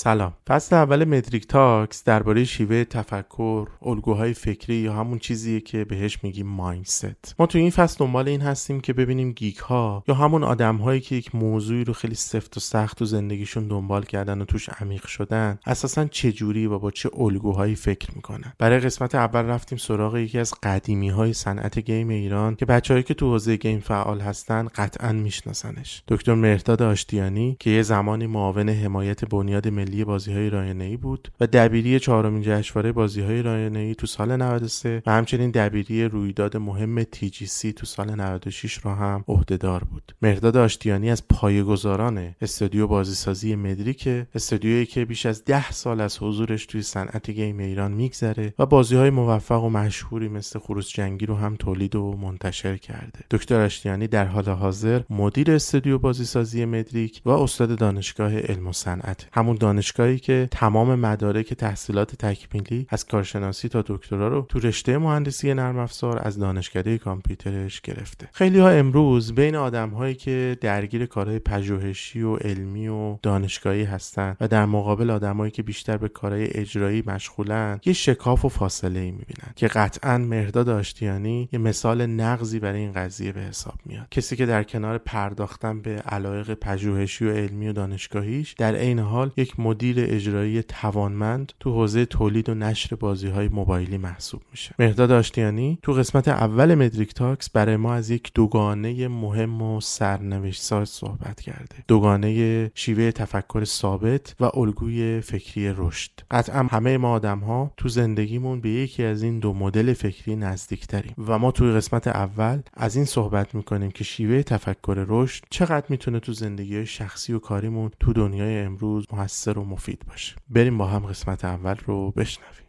سلام. فصل اول مدگیک Talks درباره شیوه تفکر الگوهای فکری یا همون چیزیه که بهش میگیم mindset. ما تو این فصل دنبال این هستیم که ببینیم geek ها یا همون آدم هایی که یک موضوعی رو خیلی سفت و سخت تو زندگیشون دنبال کردن و توش عمیق شدن اساسا چه جوری و با چه الگوهایی فکر می‌کنن. برای قسمت اول رفتیم سراغ یکی از قدیمی های صنعت game ایران که بچه‌هایی که تو حوزه game فعال هستن قطعا میشناسنش. دکتر مهرداد آشتیانی که یه زمانی معاون حمایت بنیاد بازی های رایانه ای بود و دبیری چهارمین جشنواره بازی های رایانه ای تو سال 93 و همچنین دبیری رویداد مهم سی تو سال 96 رو هم عهدهدار بود. مرداد آشتیانی از پایه‌گذاران استودیو بازیسازی مدریک استودیویی که بیش از ده سال از حضورش توی صنعت گیم ایران میگذره و بازی های موفق و مشهوری مثل خروس جنگی رو هم تولید و منتشر کرده. دکتر آشتیانی در حال حاضر مدیر استودیو بازیسازی مدریک و استاد دانشگاه علم و صنعت. همون دانشگاهی که تمام مدارک تحصیلات تکمیلی از کارشناسی تا دکترا رو تو رشته مهندسی نرم افزار از دانشکده کامپیوترش گرفته. خیلی ها امروز بین آدم هایی که درگیر کارهای پژوهشی و علمی و دانشگاهی هستن و در مقابل آدمایی که بیشتر به کارهای اجرایی مشغولن یه شکاف و فاصله ای می‌بینن که قطعا مهرداد آشتیانی یه مثال نقضی برای این قضیه به حساب میاد. کسی که در کنار پرداختن به علایق پژوهشی و علمی و دانشگاهیش در عین حال یک مدیر اجرایی توانمند تو حوزه تولید و نشر بازی های موبایلی محسوب میشه. مهداد آشتیانی تو قسمت اول مدریک تاکس برای ما از یک دوگانه مهم و سرنوشت ساز صحبت کرده. دوگانه شیوه تفکر ثابت و الگوی فکری رشد. قطعا همه ما آدم ها تو زندگیمون به یکی از این دو مدل فکری نزدیکتریم و ما توی قسمت اول از این صحبت می‌کنیم که شیوه تفکر رشد چقدر می‌تونه تو زندگی شخصی و کاریمون تو دنیای امروز موثر و مفید باشه. بریم با هم قسمت اول رو بشنویم.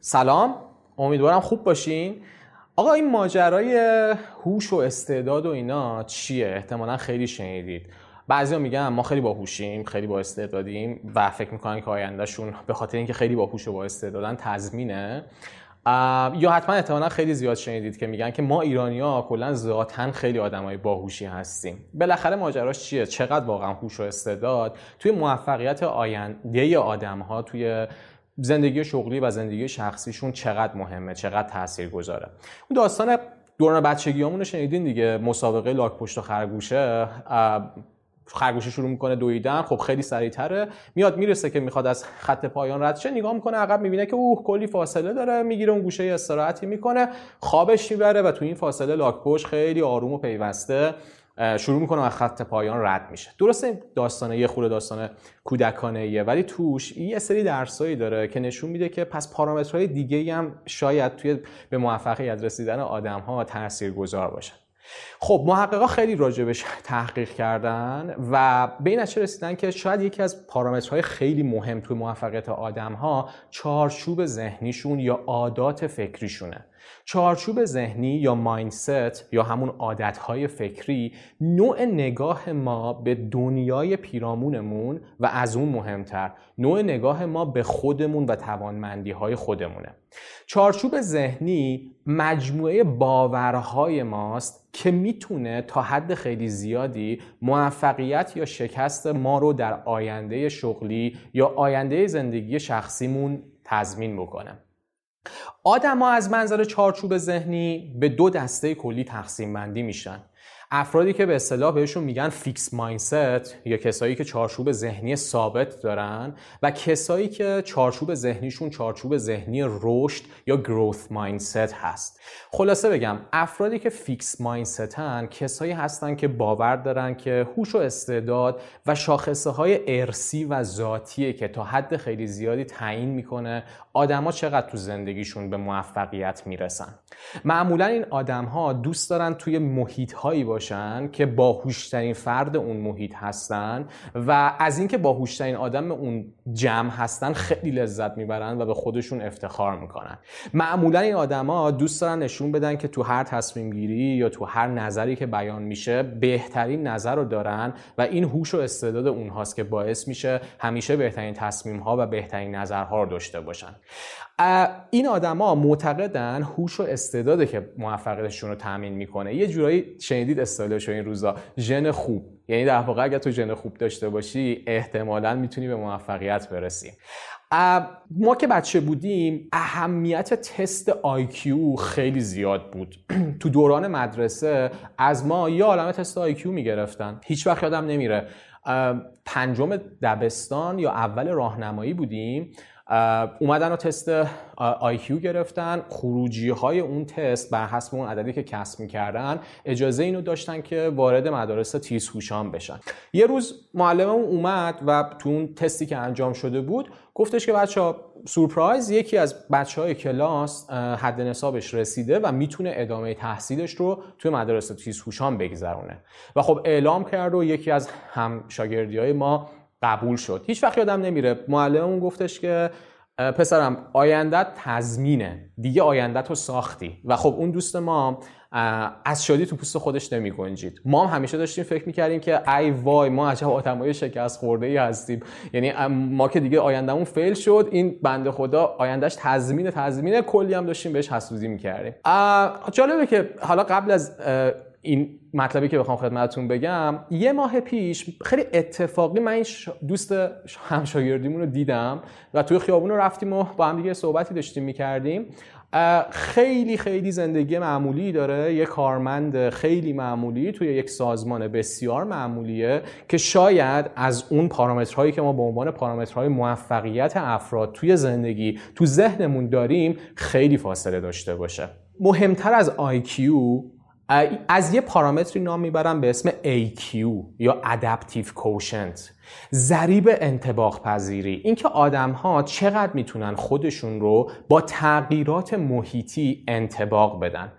سلام. امیدوارم خوب باشین. آقا این ماجرای هوش و استعداد و اینا چیه؟ احتمالا خیلی شنیدید. بعضیا میگن ما خیلی باهوشیم خیلی با استعدادیم و فکر می‌کنن که آیندهشون به خاطر اینکه خیلی باهوش و با استعدادن تضمینه. یا حتما احتمالا خیلی زیاد شنیدید که میگن که ما ایرانی ها کلا ذاتا خیلی آدمای باهوشی هستیم. بالاخره ماجراش چیه؟ چقدر واقعا هوش و استعداد توی موفقیت آینده آدم ها توی زندگی شغلی و زندگی شخصیشون چقدر مهمه چقدر تاثیر گذاره اون داستان دوران بچگیامون رو شنیدین دیگه مسابقه لاک پشت و خرگوشه. خرگوشه شروع می‌کنه دویدن خب خیلی سریعتره. میاد می‌رسه که می‌خواد از خط پایان رد شه نگاه می‌کنه عقب می‌بینه که اوه کلی فاصله داره. می‌گیره اون گوشه استراحتی می‌کنه خوابش می‌بره و تو این فاصله لاک خیلی آروم و پیوسته شروع می‌کنه از خط پایان رد میشه. درسته داستانه یه خوره داستانه کودکانه ایه ولی توش یه سری درسایی داره که نشون میده که پس پارامترهای دیگه هم شاید توی به موفقیت رسیدن آدم ها تاثیرگذار باشن. خب محققا خیلی راجبش تحقیق کردن و به این نتیجه رسیدن که شاید یکی از پارامترهای خیلی مهم توی موفقیت آدم ها چارچوب ذهنیشون یا عادات فکریشونه. چارچوب ذهنی یا مایندست یا همون عادتهای فکری نوع نگاه ما به دنیای پیرامونمون و از اون مهمتر نوع نگاه ما به خودمون و توانمندی های خودمونه. چارچوب ذهنی مجموعه باورهای ماست که می‌تونه تا حد خیلی زیادی موفقیت یا شکست ما رو در آینده شغلی یا آینده زندگی شخصیمون تضمین بکنه. ها از منظر چارچوب ذهنی به دو دسته کلی تقسیم بندی میشن. افرادی که به اصطلاح بهشون میگن فیکس مایندست یا کسایی که چارچوب ذهنی ثابت دارن و کسایی که چارچوب ذهنیشون چارچوب ذهنی رشد یا گروث مایندست هست. خلاصه بگم افرادی که فیکس مایندستن کسایی هستن که باور دارن که هوش و استعداد و شاخصه های ارسی و ذاتیه که تا حد خیلی زیادی تعیین می‌کنه آدما چقدر تو زندگیشون به موفقیت می‌رسن. معمولا این آدم دوست دارن توی محیط هایی باشن که باهوشترین فرد اون محیط هستن و از اینکه باهوشترین آدم اون جمع هستن خیلی لذت می‌برن و به خودشون افتخار می‌کنن. معمولا این آدما دوست دارن نشون بدن که تو هر تصمیم گیری یا تو هر نظری که بیان میشه بهترین نظر رو دارن و این هوش و استعداد اونهاست که باعث میشه همیشه بهترین تصمیم ها و بهترین نظرها رو داشته باشن. این آدما معتقدن هوش و استعداده که موفقیتشون رو تامین می‌کنه. یه جورایی شنیدید اصطلاحش این روزا. ژن خوب. یعنی در واقع اگر تو ژن خوب داشته باشی احتمالا می‌تونی به موفقیت برسی. ما که بچه بودیم اهمیت تست IQ خیلی زیاد بود. تو دوران مدرسه از ما یه عالم تست IQ می‌گرفتن. هیچ وقت یادم نمیره. پنجم دبستان یا اول راهنمایی بودیم. اومدن و تست IQ گرفتن. خروجی های اون تست بر حسب اون عددی که کسب می‌کردن اجازه اینو داشتن که وارد مدارس تیزهوشان بشن. یه روز معلممون اومد و تو اون تستی که انجام شده بود گفتش که بچه ها سورپرایز یکی از بچه های کلاس حد نصابش رسیده و می‌تونه ادامه تحصیلش رو توی مدارس تیزهوشان بگذرونه. و خب اعلام کرد و یکی از هم شاگردی های ما قبول شد. هیچ وقت یادم نمیره. معلممون گفتش که پسرم آیندت تضمینه. دیگه آیندت رو ساختی. و خب اون دوست ما از شادی تو پوست خودش نمی گنجید ما هم همیشه داشتیم فکر می‌کردیم که ای وای ما عجب آدمای شکست خورده ای هستیم. یعنی ما که دیگه آیندهمون فیل شد. این بنده خدا آیندهش تضمین تضمینه کلی هم داشتیم بهش حسودی می‌کردیم. جالبه که حالا قبل از این مطلبی که بخوام خدمتتون بگم یه ماه پیش خیلی اتفاقی من این دوست همشاگردیمون رو دیدم و توی خیابون رو رفتیم و با هم دیگه صحبتی داشتیم می‌کردیم. خیلی خیلی زندگی معمولی داره. یه کارمند خیلی معمولی توی یک سازمان بسیار معمولیه که شاید از اون پارامترهایی که ما به عنوان پارامترهای موفقیت افراد توی زندگی تو ذهنمون داریم خیلی فاصله داشته باشه. مهمتر از IQ از یه پارامتری نام می‌برم به اسم AQ یا Adaptive Quotient. ضریب انتباق پذیری. اینکه آدم ها چقدر می‌تونن خودشون رو با تغییرات محیطی انتباق بدن.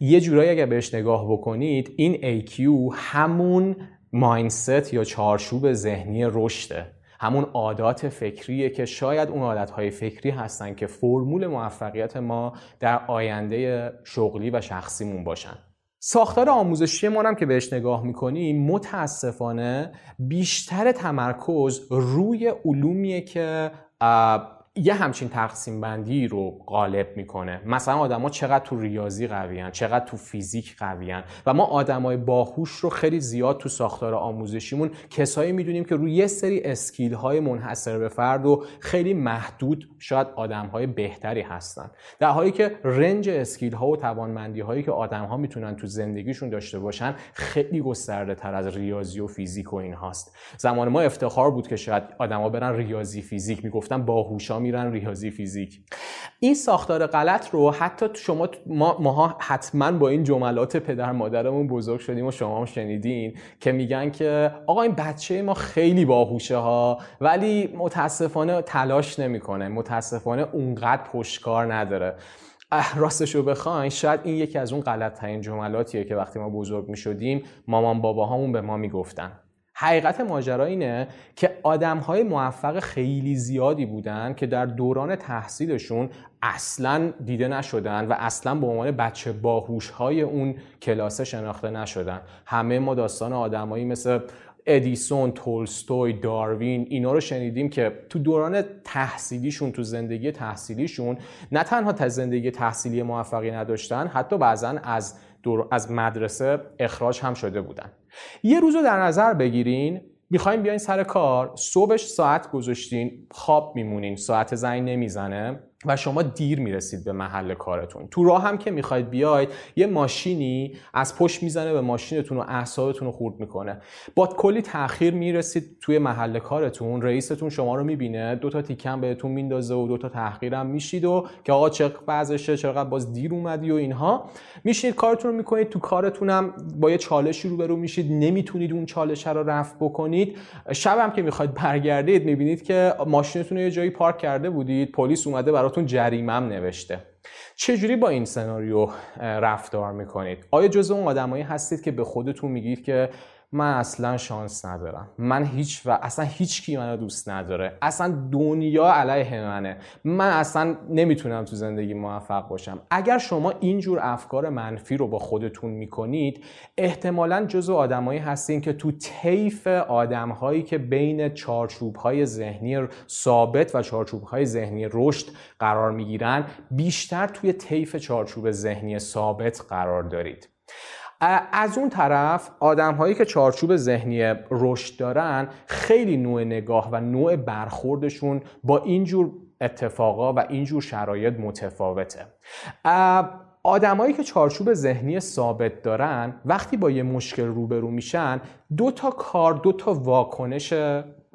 یه جورایی اگر بهش نگاه بکنید این AQ همون ماینست یا چارچوب ذهنی رشده. همون عادات فکریه که شاید اون عادتهای فکری هستن که فرمول موفقیت ما در آینده شغلی و شخصیمون باشن. ساختار آموزشی ما هم که بهش نگاه می‌کنیم متاسفانه بیشتر تمرکز روی علومیه که یه همچین تقسیم بندی رو غالب می‌کنه. مثلا آدما چقدر تو ریاضی قویان چقدر تو فیزیک قویان و ما آدمای باهوش رو خیلی زیاد تو ساختار آموزشیمون کسایی می‌دونیم که روی یه سری اسکیل های منحصر به فرد و خیلی محدود شاید آدم های بهتری هستن. در حالی که رنج اسکیل ها و توانمندی هایی که آدم ها می‌تونن تو زندگیشون داشته باشن خیلی گسترده تر از ریاضی و فیزیک و این هاست زمان ما افتخار بود که شاید آدما برن ریاضی فیزیک می‌گفتن باهوشا میرن ریاضی فیزیک. این ساختار غلط رو حتی شما ما ماها حتما با این جملات پدر مادرمون بزرگ شدیم و شما هم شنیدین که میگن که آقا این بچه ما خیلی باهوشه ها ولی متاسفانه تلاش نمی‌کنه. متاسفانه اونقدر پشتکار نداره. راستش رو بخواین شاید این یکی از اون غلط ترین جملاتیه که وقتی ما بزرگ می شدیم مامان باباهامون به ما می‌گفتن. حقیقت ماجرا اینه که آدم های موفق خیلی زیادی بودن که در دوران تحصیلشون اصلا دیده نشدن و اصلا به عنوان بچه باهوش های اون کلاسه شناخته نشدن. همه ما داستان آدمایی مثل ادیسون، تولستوی، داروین اینا رو شنیدیم که تو دوران تحصیلیشون تو زندگی تحصیلیشون نه تنها تا زندگی تحصیلی موفقی نداشتن حتی بعضا از دور... از مدرسه اخراج هم شده بودن. یه روز رو در نظر بگیرین می‌خوایم بیاین سر کار صبحش ساعت گذاشتین خواب میمونین ساعت زنگ نمی‌زنه. و شما دیر می‌رسید به محل کارتون. تو راه هم که می‌خواید بیاید یه ماشینی از پشت می‌زنه به ماشینتون و اعصابتون رو خورد می‌کنه. با کلی تاخیر می‌رسید توی محل کارتون رئیستون شما رو می‌بینه دو تا تیکم بهتون میندازه و دو تا تحقیرم میشید و که آقا چه وضعشه چقدر باز دیر اومدی و اینها. میشید کارتون رو می‌کنید تو کارتونم با یه چالشی روبرو میشید. نمی‌تونید اون چالش رو رفع بکنید. شبم که می‌خواید برگردید می‌بینید که ماشینتون رو یه جایی پارک کرده بودید. پلیس اومده براتون جریمم نوشته. چجوری با این سناریو رفتار می‌کنید؟ آیا جز اون آدمایی هستید که به خودتون میگید که من اصلا شانس ندارم. من هیچ و اصلا هیچ کی منو دوست نداره. اصلا دنیا علیه منه. من اصلا نمی‌تونم تو زندگی موفق باشم. اگر شما اینجور افکار منفی رو با خودتون می‌کنید احتمالا جزو آدمایی هستین که تو طیف آدمهایی که بین چارچوبهای ذهنی ثابت و چارچوبهای ذهنی رشد قرار می‌گیرن بیشتر توی طیف چارچوب ذهنی ثابت قرار دارید. از اون طرف آدم هایی که چارچوب ذهنی رشد دارن خیلی نوع نگاه و نوع برخوردشون با اینجور اتفاقا تو اینجور شرایط متفاوته. آدمایی که چارچوب ذهنی ثابت دارن وقتی با یه مشکل روبرو میشن دو تا کار دو تا واکنش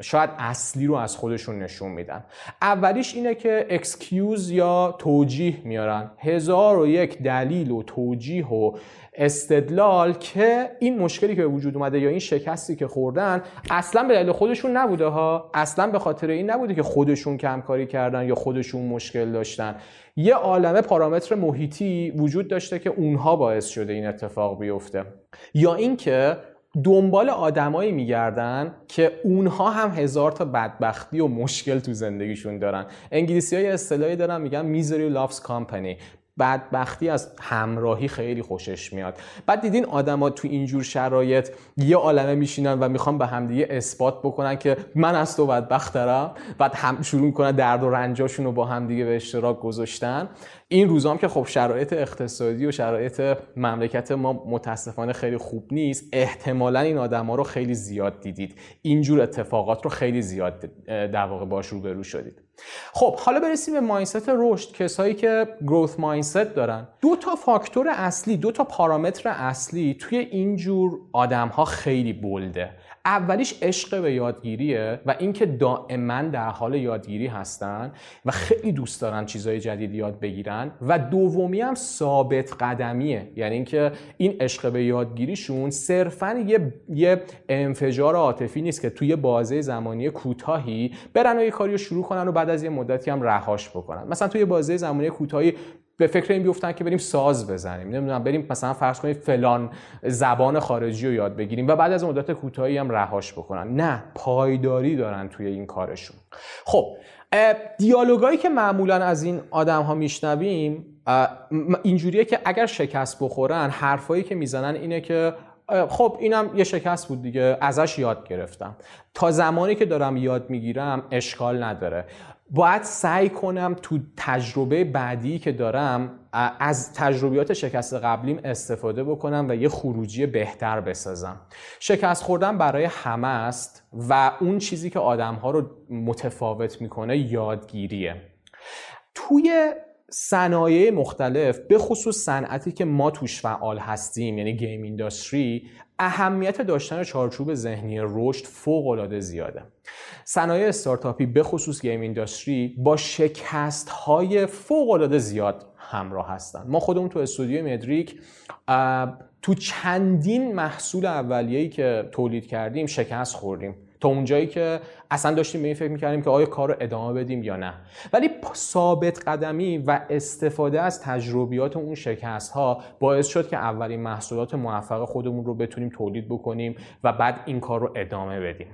شاید اصلی رو از خودشون نشون میدن. اولیش اینه که excuse یا توجیه میارن. هزار و یک دلیل و توجیه و استدلال که این مشکلی که به وجود اومده یا این شکستی که خوردن اصلا به دلیل خودشون نبوده ها. اصلا به خاطر این نبوده که خودشون کمکاری کردن یا خودشون مشکل داشتن. یه عالمه پارامتر محیطی وجود داشته که اونها باعث شده این اتفاق بیفته. یا اینکه دنبال آدمایی میگردن که اونها هم هزار تا بدبختی و مشکل تو زندگیشون دارن. انگلیسی های اصطلاحی دارن میگن میزری لافز کامپنی بدبختی از همراهی خیلی خوشش میاد. بعد دیدین آدما تو اینجور شرایط یه عالمه میشینن و می‌خوان به همدیگه اثبات بکنن که من از تو بدبخترم. بعد هم شروع می‌کنن درد و رنجاشون رو با همدیگه به اشتراک گذاشتن. این روزام که خب شرایط اقتصادی و شرایط مملکت ما متاسفانه خیلی خوب نیست احتمالا این آدما رو خیلی زیاد دیدید. اینجور اتفاقات رو خیلی زیاد در واقع باش روبرو شدید. خب حالا برسیم به مایندست رشد. کسایی که گروث مایندست دارن دو تا فاکتور اصلی دو تا پارامتر اصلی توی اینجور آدم ها خیلی بلده اولیش عشق به یادگیریه و اینکه دائما در حال یادگیری هستن و خیلی دوست دارن چیزهای جدید یاد بگیرن. و دومی هم ثابت قدمیه. یعنی اینکه این عشق به یادگیریشون صرفا یه, یه انفجار عاطفی نیست که توی بازه زمانی کوتاهی برن و یه کاری رو شروع کنن و بعد از یه مدتی هم رهاش بکنن. مثلا توی بازه زمانی کوتاهی به فکر این بیفتن که بریم ساز بزنیم. نمی‌دونم بریم مثلا فرض کنید فلان زبان خارجی رو یاد بگیریم و بعد از مدت کوتاهی هم رهاش بکنن. نه پایداری دارن توی این کارشون. خب دیالوگایی که معمولا از این آدم ها میشنویم اینجوریه که اگر شکست بخورن حرفایی که می‌زنن اینه که خب اینم یه شکست بود دیگه ازش یاد گرفتم. تا زمانی که دارم یاد می‌گیرم اشکال نداره. باید سعی کنم تو تجربه بعدی که دارم از تجربیات شکست قبلیم استفاده بکنم و یه خروجی بهتر بسازم. شکست خوردن برای همه است و اون چیزی که آدمها رو متفاوت می‌کنه یادگیریه. توی صنایع مختلف به خصوص صنعتی که ما توش فعال هستیم یعنی گیم اینداستری اهمیت داشتن چارچوب ذهنی رشد فوق العاده زیاده. صنایع استارتاپی به خصوص گیم اینداستری با شکست های فوق العاده زیاد همراه هستن. ما خودمون تو استودیو مدریک تو چندین محصول اولیه‌ای که تولید کردیم شکست خوردیم. تا اونجایی که اصلا داشتیم به این فکر می‌کردیم که آیا کار رو ادامه بدیم یا نه. ولی ثابت قدمی و استفاده از تجربیات اون شکست ها باعث شد که اولین محصولات موفق خودمون رو بتونیم تولید بکنیم و بعد این کار رو ادامه بدیم.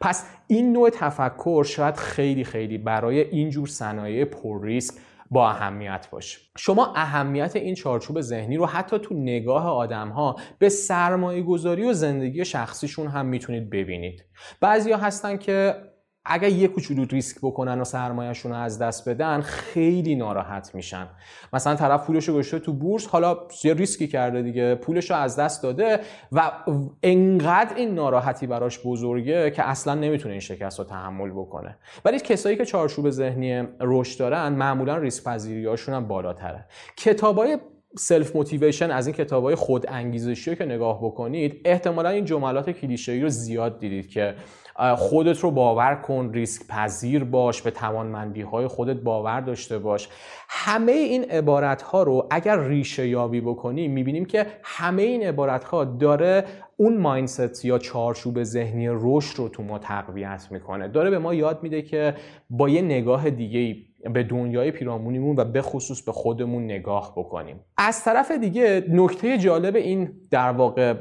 پس این نوع تفکر شاید خیلی خیلی برای اینجور صنایع پر ریسک با اهمیت باشه شما اهمیت این چارچوب ذهنی رو حتی تو نگاه آدم ها به سرمایه گذاری و زندگی شخصیشون هم می‌تونید ببینید. بعضیا هستن که اگر یه کوچولو ریسک بکنن و سرمایهشون رو از دست بدن خیلی ناراحت میشن. مثلا طرف پولش رو گذاشته تو بورس حالا یه ریسکی کرده دیگه پولش رو از دست داده و انقدر این ناراحتی براش بزرگه که اصلا نمی‌تونه این شکست رو تحمل بکنه. ولی کسایی که چارچوب ذهنی رشد دارن معمولا ریسک پذیریاشون هم بالاتره. کتابای self motivation از این کتابای خود انگیزشی که نگاه بکنید احتمالا این جملات کلیشه‌ای رو زیاد دیدید که خودت رو باور کن ریسک پذیر باش به توانمندی های خودت باور داشته باش. همه این عبارت ها رو اگر ریشه یابی بکنیم می‌بینیم که همه این عبارت ها داره اون mindset یا چارچوب ذهنی رشد رو تو ما تقویت می‌کنه. داره به ما یاد میده که با یه نگاه دیگه به دنیای پیرامونیمون و به خصوص به خودمون نگاه بکنیم. از طرف دیگه نکته جالب این در واقع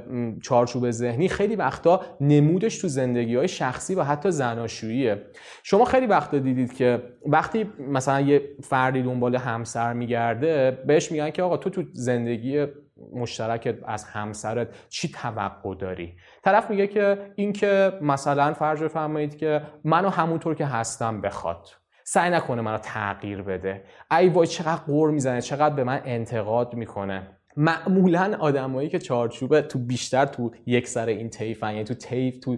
چارچوب ذهنی خیلی وقتا نمودش تو زندگی های شخصی و حتی زناشوییه. شما خیلی وقتا دیدید که وقتی مثلا یه فردی دنبال همسر میگرده بهش میگن که آقا تو تو زندگی مشترکت از همسرت چی توقع داری؟ طرف میگه که اینکه مثلا فرض بفرمایید که منو همونطور که هستم بخواد. سعی نکنه منو تغییر بده. ای وای چقدر قور می‌زنه چقدر به من انتقاد می‌کنه. معمولا آدمایی که چارچوب تو بیشتر تو یک سر این طیفن یعنی تو طیف تو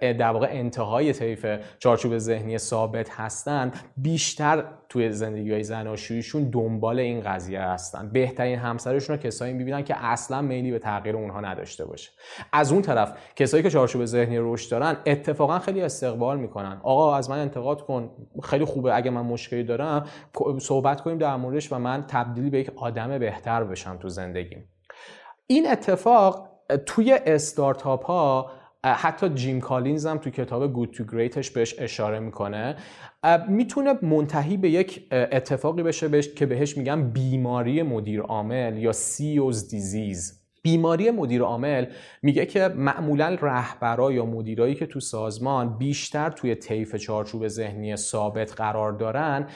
در واقع انتهای طیف چارچوب ذهنی ثابت هستن بیشتر توی زندگی های زناشوییشون دنبال این قضیه هستن. بهترین همسرشون رو کسایی می‌بینن که اصلا میلی به تغییر اونها نداشته باشه. از اون طرف کسایی که چارچوب ذهنی رشد دارن اتفاقا خیلی استقبال می‌کنن. آقا از من انتقاد کن. خیلی خوبه اگه من مشکلی دارم صحبت کنیم در موردش و من تبدیلی به یک آدم بهتر بشم تو زندگیم. این اتفاق توی استارتاپ ها حتی جیم کالینز هم تو کتاب Good to Great ش بهش اشاره می‌کنه. می‌تونه منتهی به یک اتفاقی بشه بهش که بهش میگن بیماری مدیر عامل یا CEO's disease بیماری مدیر عامل میگه که معمولا رهبرا یا مدیرایی که تو سازمان بیشتر توی طیف چارچوب ذهنی ثابت قرار دارن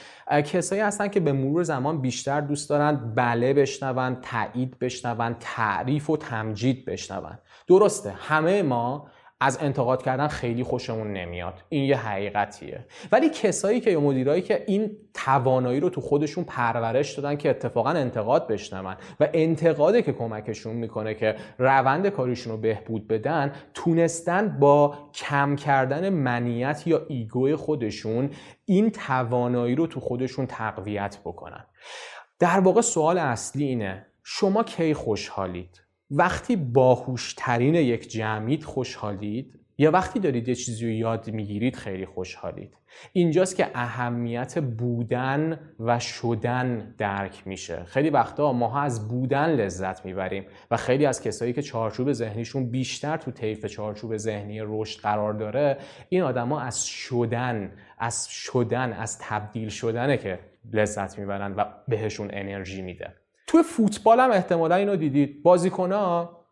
کسایی هستن که به مرور زمان بیشتر دوست دارن بله بشنون تایید بشنون تعریف و تمجید بشنون. درسته همه ما از انتقاد کردن خیلی خوشمون نمیاد. این یه حقیقتیه. ولی کسایی که یا مدیرایی که این توانایی رو تو خودشون پرورش دادن که اتفاقا انتقاد بشنون و انتقاده که کمکشون می‌کنه که روند کاریشون رو بهبود بدن تونستن با کم کردن منیت یا ایگوی خودشون این توانایی رو تو خودشون تقویت بکنن. در واقع سوال اصلی اینه شما کی خوشحالید؟ وقتی باهوشترین یک جمعیت خوشحالید یا وقتی دارید یه چیزی رو یاد می‌گیرید خیلی خوشحالید اینجاست که اهمیت بودن و شدن درک میشه. خیلی وقتا ماها از بودن لذت می‌بریم و خیلی از کسایی که چارچوب ذهنیشون بیشتر تو طیف چارچوب ذهنی رشد قرار داره این آدما از شدن از شدن از تبدیل شدنه که لذت می‌برن و بهشون انرژی میده. توی فوتبال هم احتمالا اینو دیدید. بازیکن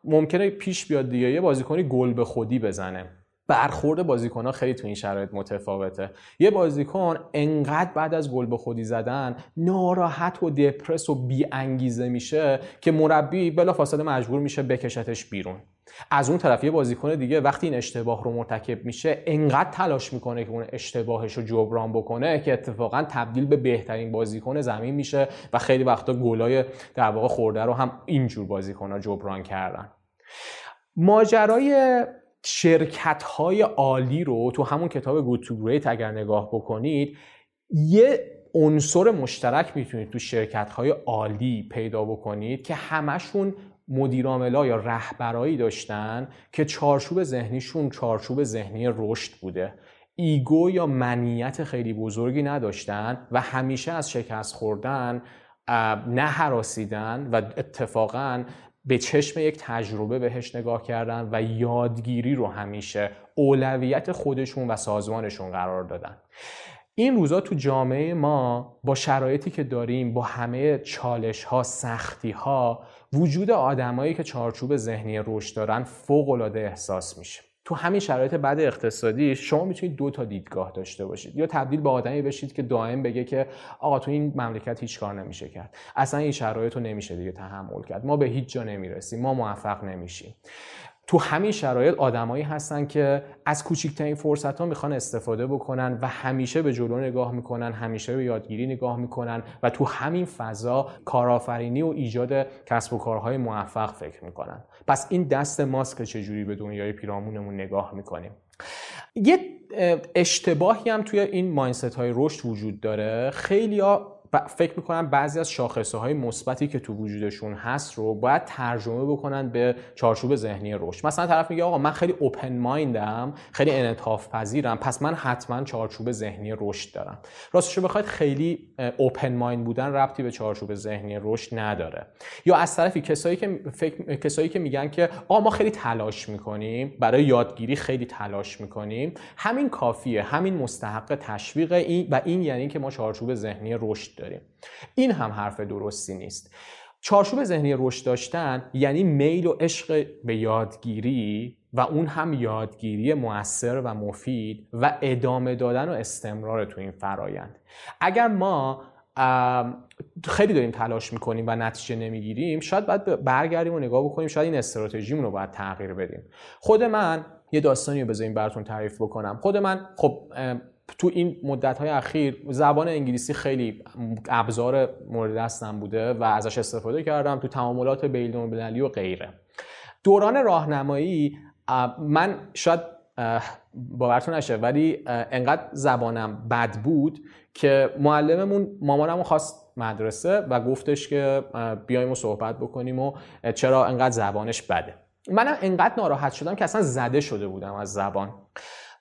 ممکنه پیش بیاد دیگه. یه بازیکنی گل به خودی بزنه. برخورد بازیکن ها خیلی تو این شرایط متفاوته. یه بازیکن انقدر بعد از گل به خودی زدن ناراحت و دپرس و بی انگیزه میشه که مربی بلافاصله مجبور میشه بکشتش بیرون. از اون طرف یه بازیکن دیگه وقتی این اشتباه رو مرتکب میشه انقدر تلاش می‌کنه که اون اشتباهش رو جبران بکنه که اتفاقا تبدیل به بهترین بازیکن زمین میشه و خیلی وقتا گلای در واقع خورده رو هم اینجور بازیکن جبران کردن. ماجرای شرکت های عالی رو تو همون کتاب گود تو اگر نگاه بکنید یه عنصر مشترک می‌تونید تو شرکت های عالی پیدا بکنید که همشون مدیراملا یا رهبرایی داشتن که چارچوب ذهنیشون چارچوب ذهنی رشد بوده. ایگو یا منیت خیلی بزرگی نداشتن و همیشه از شکست خوردن نه حراسیدن و اتفاقا به چشم یک تجربه بهش نگاه کردن و یادگیری رو همیشه اولویت خودشون و سازمانشون قرار دادن. این روزا تو جامعه ما با شرایطی که داریم با همه چالش ها سختی ها وجود آدمایی که چارچوب ذهنی رشد دارن فوق العاده احساس میشه. تو همین شرایط بد اقتصادی شما می‌تونید دو تا دیدگاه داشته باشید. یا تبدیل به آدمی بشید که دائم بگه که آقا تو این مملکت هیچ کار نمیشه کرد. اصلا این شرایط رو نمیشه دیگه تحمل کرد. ما به هیچ جا نمی‌رسیم. ما موفق نمیشیم. تو همین شرایط آدمایی هستن که از کوچکترین فرصت ها می‌خوان استفاده بکنن و همیشه به جلو نگاه می‌کنن همیشه به یادگیری نگاه می‌کنن و تو همین فضا کارآفرینی و ایجاد کسب و کارهای موفق فکر می‌کنن. پس این دست ماست که چجوری به دنیای پیرامونمون نگاه می‌کنیم؟ یه اشتباهی هم توی این ماینست های رشد وجود داره. خیلی فکر می‌کنم بعضی از شاخصه های مثبتی که تو وجودشون هست رو باید ترجمه بکنن به چارچوب ذهنی رشد. مثلا طرف میگه آقا من خیلی اوپن مایندم خیلی انعطاف پذیرم پس من حتما چارچوب ذهنی رشد دارم. راستش بخواید خیلی اوپن مایند بودن ربطی به چارچوب ذهنی رشد نداره. یا از طرفی کسایی که فکر... کسایی که میگن که آقا ما خیلی تلاش می‌کنیم برای یادگیری خیلی تلاش می‌کنیم همین کافیه همین مستحق تشویق این و این یعنی که ما چارچوب ذهنی رشد داریم. این هم حرف درستی نیست. چارچوب ذهنی رشد داشتن یعنی میل و عشق به یادگیری و اون هم یادگیری موثر و مفید و ادامه دادن و استمرار تو این فرایند. اگر ما خیلی داریم تلاش می‌کنیم و نتیجه نمی‌گیریم شاید باید برگردیم و نگاه بکنیم شاید این استراتژیمون رو باید تغییر بدیم. خود من یه داستانی رو بذاریم براتون تعریف بکنم. خود من خب تو این مدت های اخیر زبان انگلیسی خیلی ابزار مورد دستم بوده و ازش استفاده کردم تو تعاملات بین و غیره. دوران راهنمایی من شاید باورتون نشه ولی انقدر زبانم بد بود که معلممون مامانمو خواست مدرسه و گفتش که بیایم و صحبت بکنیم و چرا انقدر زبانش بده. منم انقدر ناراحت شدم که اصلا زده شده بودم از زبان.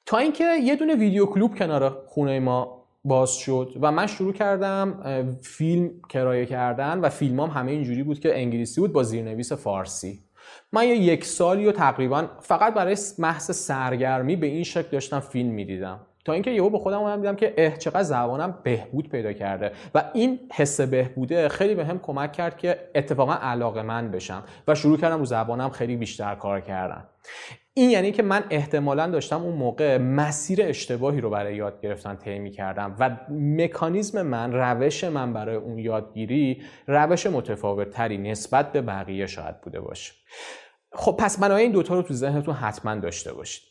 تا اینکه یه دونه ویدیو کلوب کنار خونه ما باز شد و من شروع کردم فیلم کرایه کردن و فیلمام همه اینجوری بود که انگلیسی بود با زیرنویس فارسی. من یه یک سالی و تقریبا فقط برای محض سرگرمی به این شکل داشتم فیلم می‌دیدم. تا اینکه یهو به خودم اومدم دیدم که اه چقدر زبانم بهبود پیدا کرده و این حس بهبوده خیلی بهم به کمک کرد که اتفاقا علاقه من بشم و شروع کردم رو زبانم خیلی بیشتر کار کردن. این یعنی که من احتمالا داشتم اون موقع مسیر اشتباهی رو برای یاد گرفتن طی کردم و مکانیزم من روش من برای اون یادگیری روش متفاوت تری نسبت به بقیه شاید بوده باشه. خب پس بنای این دوتا رو تو ذهنتون حتما داشته باشید.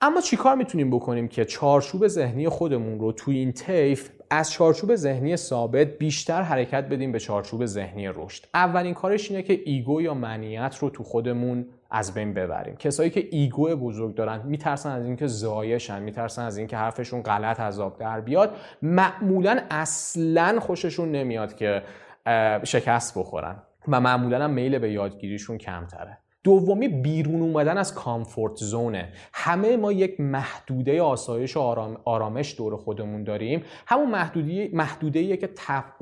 اما چیکار می‌تونیم بکنیم که چارچوب ذهنی خودمون رو تو این طیف از چارچوب ذهنی ثابت بیشتر حرکت بدیم به چارچوب ذهنی رشد؟ اولین کارش اینه که ایگو یا منیت رو تو خودمون از بین ببریم. کسایی که ایگو بزرگ دارن میترسن از اینکه زایشن میترسن از اینکه حرفشون غلط آب در بیاد. معمولا اصلا خوششون نمیاد که شکست بخورن و معمولا هم میل به یادگیریشون کمتره. دومی بیرون اومدن از کامفورت زونه. همه ما یک محدوده آسایش و آرامش دور خودمون داریم. همون محدوده محدوده که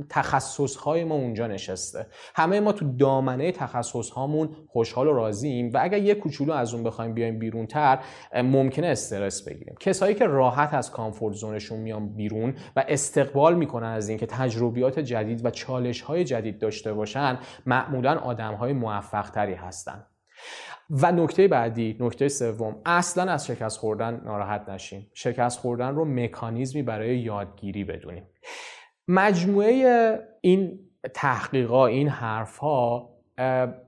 تخصص های ما اونجا نشسته. همه ما تو دامنه تخصص هامون خوشحال و راضییم و اگر یک کوچولو از اون بخوایم بیایم بیرون تر ممکنه استرس بگیریم. کسایی که راحت از کامفورت زونشون میان بیرون و استقبال می‌کنن از اینکه تجربیات جدید و چالش های جدید داشته باشن معمولا آدم های موفق تری هستن. و نکته بعدی نکته سوم اصلا از شکست خوردن ناراحت نشیم شکست خوردن رو مکانیزمی برای یادگیری بدونیم. مجموعه این تحقیقا این حرف ها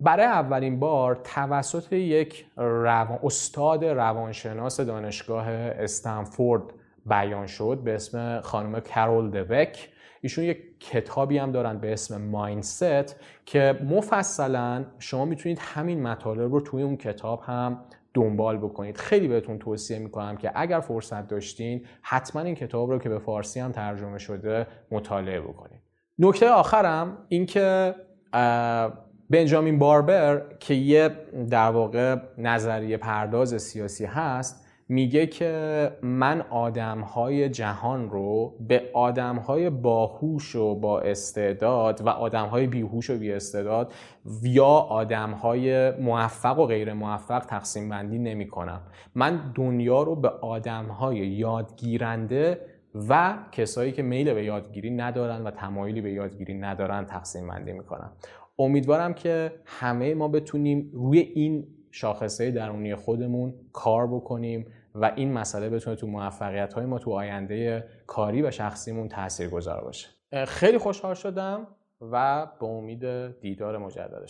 برای اولین بار توسط یک روان، استاد روانشناس دانشگاه استنفورد بیان شد به اسم خانم کرول دوک. ایشون یک کتابی هم دارن به اسم مایندست که مفصلا شما می‌تونید همین مطالب رو توی اون کتاب هم دنبال بکنید. خیلی بهتون توصیه می‌کنم که اگر فرصت داشتین حتما این کتاب رو که به فارسی هم ترجمه شده مطالعه بکنید. نکته آخرم اینکه بنجامین باربر که یه در واقع نظریه پرداز سیاسی هست میگه که من آدمهای جهان رو به آدمهای باهوش و با استعداد و آدمهای بیهوش و بی استعداد یا آدمهای موفق و غیر موفق تقسیم بندی نمی کنم. من دنیا رو به آدمهای یادگیرنده و کسایی که میل به یادگیری ندارن و تمایلی به یادگیری ندارن تقسیم بندی می‌کنم امیدوارم که همه ما بتونیم روی این شاخصه درونی خودمون کار بکنیم و این مسئله بتونه تو موفقیت های ما تو آینده کاری و شخصیمون تأثیر گذار باشه خیلی خوشحال شدم و به امید دیدار مجدد